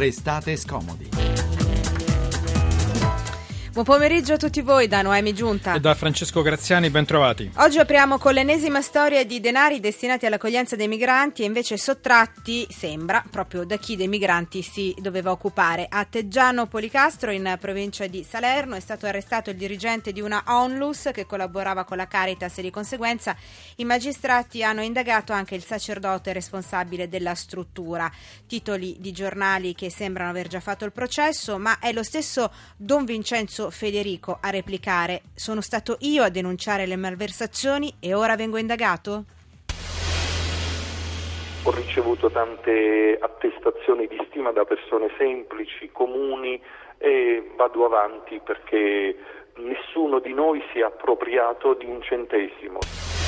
Restate scomodi. Buon pomeriggio a tutti voi da Noemi Giunta e da Francesco Graziani, bentrovati. Oggi apriamo con l'ennesima storia di denari destinati all'accoglienza dei migranti e invece sottratti, sembra, proprio da chi dei migranti si doveva occupare. A Teggiano Policastro, in provincia di Salerno, è stato arrestato il dirigente di una onlus che collaborava con la Caritas e di conseguenza i magistrati hanno indagato anche il sacerdote responsabile della struttura. Titoli di giornali che sembrano aver già fatto il processo, ma è lo stesso Don Vincenzo Federico a replicare sono stato io a denunciare le malversazioni e ora vengo indagato? Ho ricevuto tante attestazioni di stima da persone semplici, comuni e vado avanti perché nessuno di noi si è appropriato di un centesimo.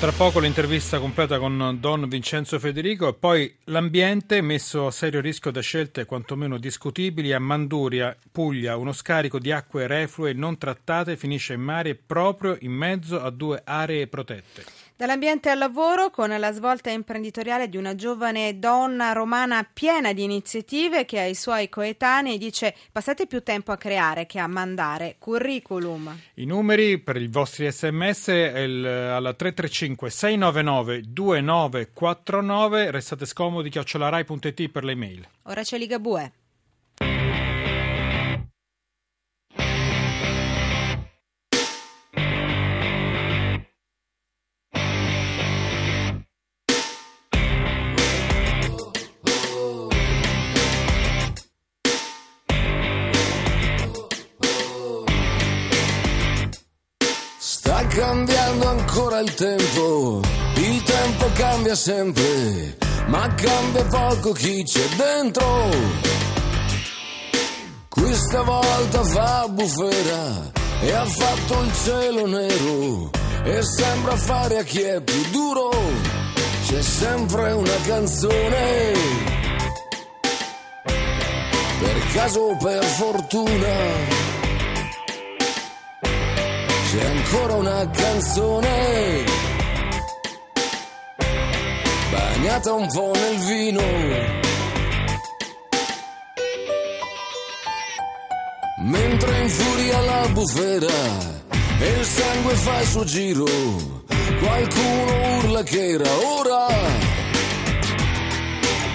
Tra poco l'intervista completa con Don Vincenzo Federico e poi l'ambiente messo a serio rischio da scelte quantomeno discutibili. A Manduria, Puglia, uno scarico di acque reflue non trattate finisce in mare proprio in mezzo a due aree protette. Dall'ambiente al lavoro con la svolta imprenditoriale di una giovane donna romana piena di iniziative che ai suoi coetanei dice passate più tempo a creare che a mandare curriculum. I numeri per i vostri sms il, alla 335 699 2949 restate scomodi chiocciolarai.it per le mail. Ora c'è Ligabue. Cambiando ancora il tempo, il tempo cambia sempre, ma cambia poco chi c'è dentro. Questa volta fa bufera e ha fatto il cielo nero e sembra fare a chi è più duro. C'è sempre una canzone, per caso o per fortuna c'è ancora una canzone bagnata un po' nel vino. Mentre infuria la bufera e il sangue fa il suo giro, qualcuno urla che era ora.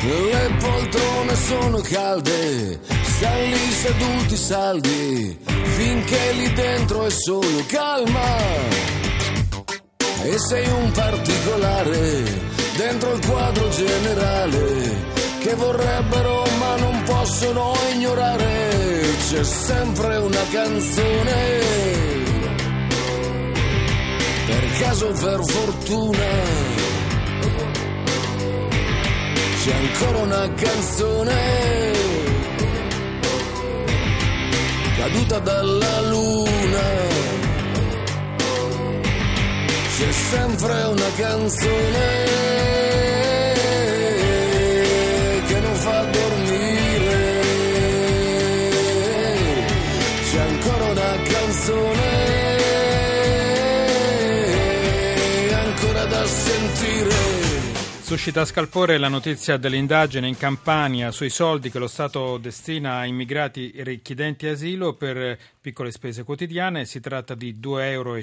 Le poltrone sono calde, stanno lì seduti saldi finché lì dentro è solo calma. E sei un particolare dentro il quadro generale che vorrebbero ma non possono ignorare. C'è sempre una canzone. Per caso per fortuna. C'è ancora una canzone caduta dalla luna. C'è sempre una canzone Suscita scalpore la notizia dell'indagine in Campania sui soldi che lo Stato destina a immigrati richiedenti asilo per piccole spese quotidiane. Si tratta di 2,50 euro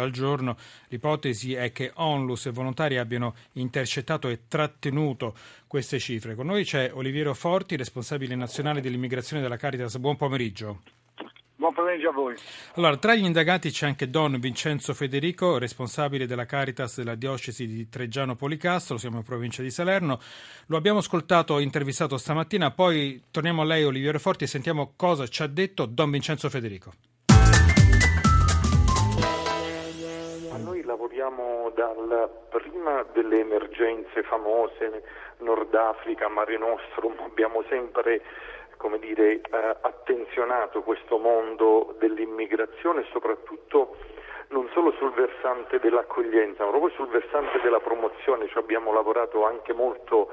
al giorno. L'ipotesi è che Onlus e volontari abbiano intercettato e trattenuto queste cifre. Con noi c'è Oliviero Forti, responsabile nazionale dell'immigrazione della Caritas. Buon pomeriggio. Buon pomeriggio a voi. Allora, tra gli indagati c'è anche Don Vincenzo Federico, responsabile della Caritas della diocesi di Treggiano Policastro, siamo in provincia di Salerno. Lo abbiamo ascoltato, intervistato stamattina, poi torniamo a lei Oliviero Forti e sentiamo cosa ci ha detto Don Vincenzo Federico. Noi lavoriamo dal prima delle emergenze famose, Nord Africa, Mare Nostrum, abbiamo sempre come dire, eh, attenzionato questo mondo dell'immigrazione soprattutto non solo sul versante dell'accoglienza, ma proprio sul versante della promozione, cioè abbiamo lavorato anche molto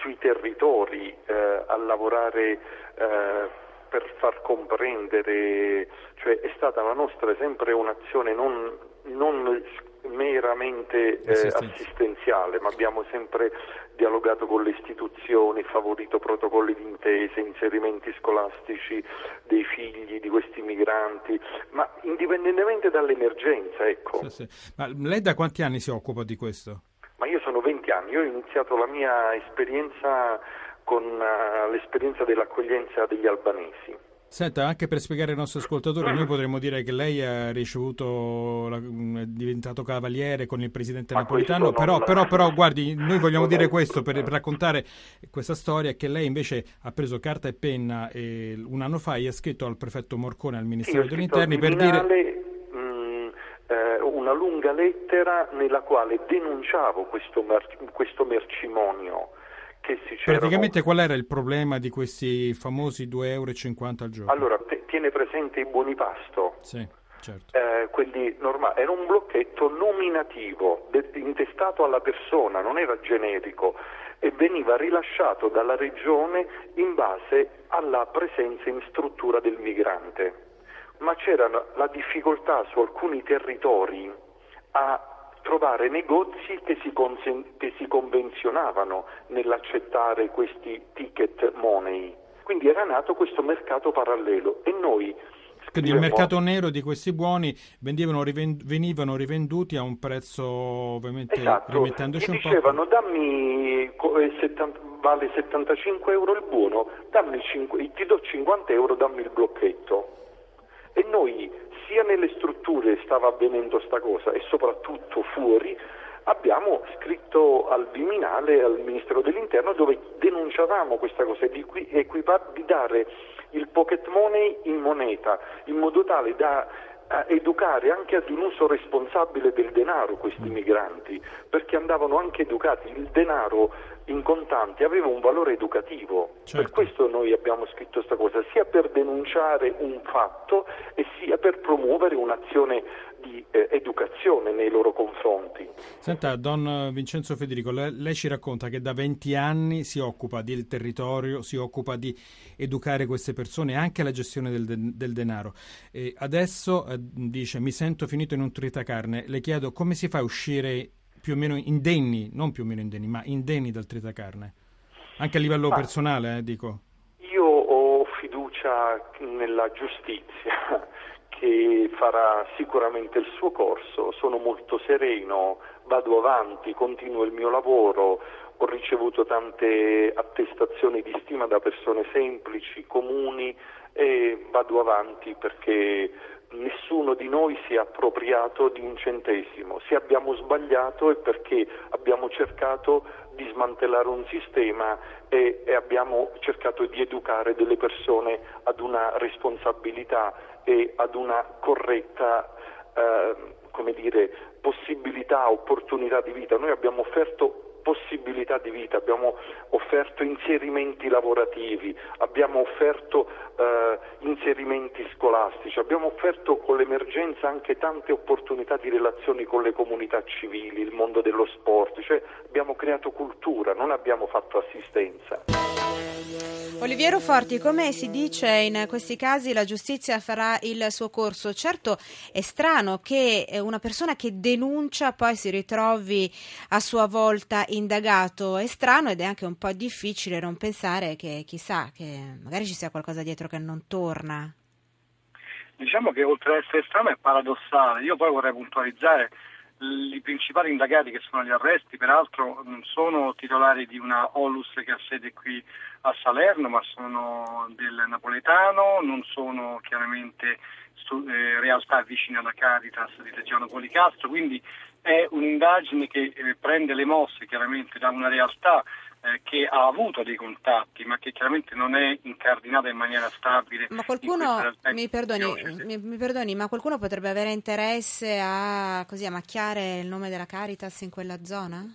sui territori eh, a lavorare eh, per far comprendere, cioè è stata la nostra sempre un'azione non, non meramente eh, assistenziale, ma abbiamo sempre dialogato con le istituzioni, favorito protocolli di intesa, inserimenti scolastici dei figli di questi migranti, ma indipendentemente dall'emergenza. Ecco. Sì, sì. Ma lei da quanti anni si occupa di questo? Ma io sono 20 anni, io ho iniziato la mia esperienza con uh, l'esperienza dell'accoglienza degli albanesi. Senta, anche per spiegare ai nostri ascoltatori, noi potremmo dire che lei ha ricevuto, è diventato cavaliere con il presidente Ma napolitano, però, però, però, guardi, noi vogliamo dire questo per, per, raccontare questa storia, che lei invece ha preso carta e penna e un anno fa e ha scritto al prefetto Morcone, al Ministero degli Interni, per dire... Eh, una lunga lettera nella quale denunciavo questo, mer- questo mercimonio che si c'erano... Praticamente qual era il problema di questi famosi 2,50 euro al giorno? Allora, te, tiene presente i buoni pasto? Sì, certo. Eh, quelli normali. Era un blocchetto nominativo, de- intestato alla persona, non era generico e veniva rilasciato dalla regione in base alla presenza in struttura del migrante. Ma c'era la difficoltà su alcuni territori a trovare negozi che si, consen- che si convenzionavano nell'accettare questi ticket money. Quindi era nato questo mercato parallelo e noi quindi il mercato nero di questi buoni venivano, rivend- venivano rivenduti a un prezzo ovviamente esatto. rimettendoci un dicevano po'. dammi 70, vale 75 euro il buono, dammi 5, ti do 50 euro, dammi il blocchetto. E noi sia nelle strutture stava avvenendo sta cosa e soprattutto fuori, abbiamo scritto al Viminale, al Ministero dell'Interno, dove denunciavamo questa cosa di, di dare il pocket money in moneta, in modo tale da eh, educare anche ad un uso responsabile del denaro questi migranti, perché andavano anche educati. Il denaro in contanti aveva un valore educativo. Certo. Per questo noi abbiamo scritto questa cosa, sia per denunciare un fatto e sia per promuovere un'azione di eh, educazione nei loro confronti. Senta, Don Vincenzo Federico, lei, lei, ci racconta che da 20 anni si occupa del territorio, si occupa di educare queste persone anche la gestione del, del denaro. E adesso eh, dice mi sento finito in un tritacarne, le chiedo come si fa a uscire più o meno indenni, non più o meno indenni, ma indenni dal tritacarne? Anche a livello ah, personale, eh, dico. Io ho fiducia nella giustizia che farà sicuramente il suo corso, sono molto sereno, vado avanti, continuo il mio lavoro, ho ricevuto tante attestazioni di stima da persone semplici, comuni e vado avanti perché nessuno di noi si è appropriato di un centesimo. Se abbiamo sbagliato è perché abbiamo cercato di smantellare un sistema e, e abbiamo cercato di educare delle persone ad una responsabilità e ad una corretta eh, dire, possibilità, opportunità di vita. Noi abbiamo offerto possibilità di vita, abbiamo offerto inserimenti lavorativi, abbiamo offerto eh, inserimenti scolastici, abbiamo offerto con l'emergenza anche tante opportunità di relazioni con le comunità civili, il mondo dello sport, cioè abbiamo creato cultura, non abbiamo fatto assistenza. Oliviero Forti, come si dice in questi casi la giustizia farà il suo corso. Certo è strano che una persona che denuncia poi si ritrovi a sua volta indagato, è strano ed è anche un po' difficile non pensare che chissà che magari ci sia qualcosa dietro che non torna. Diciamo che oltre ad essere strano è paradossale. Io poi vorrei puntualizzare i principali indagati che sono agli arresti, peraltro non sono titolari di una Olus che ha sede qui a Salerno, ma sono del napoletano, non sono chiaramente eh, realtà vicine alla Caritas di Reggiano Policastro, quindi è un'indagine che eh, prende le mosse chiaramente da una realtà eh, che ha avuto dei contatti, ma che chiaramente non è incardinata in maniera stabile. Ma qualcuno, mi perdoni, mi, mi perdoni, ma qualcuno potrebbe avere interesse a, così, a macchiare il nome della Caritas in quella zona?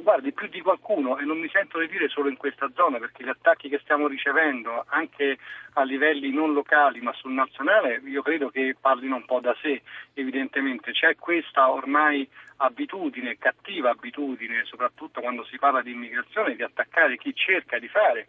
Guardi, più di qualcuno, e non mi sento di dire solo in questa zona, perché gli attacchi che stiamo ricevendo anche a livelli non locali ma sul nazionale, io credo che parlino un po' da sé, evidentemente. C'è questa ormai abitudine, cattiva abitudine, soprattutto quando si parla di immigrazione, di attaccare chi cerca di fare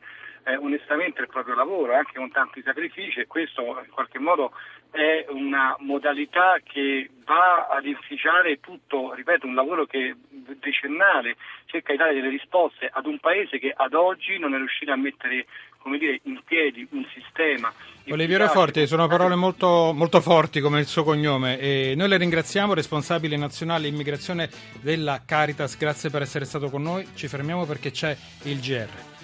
eh, onestamente il proprio lavoro, anche con tanti sacrifici e questo in qualche modo è una modalità che va ad inficiare tutto, ripeto, un lavoro che decennale cerca di dare delle risposte ad un paese che ad oggi non è riuscito a mettere dire, in piedi un sistema. Oliviero Forti, sono parole molto, molto, forti come il suo cognome e noi le ringraziamo, responsabile nazionale immigrazione della Caritas, grazie per essere stato con noi, ci fermiamo perché c'è il GR.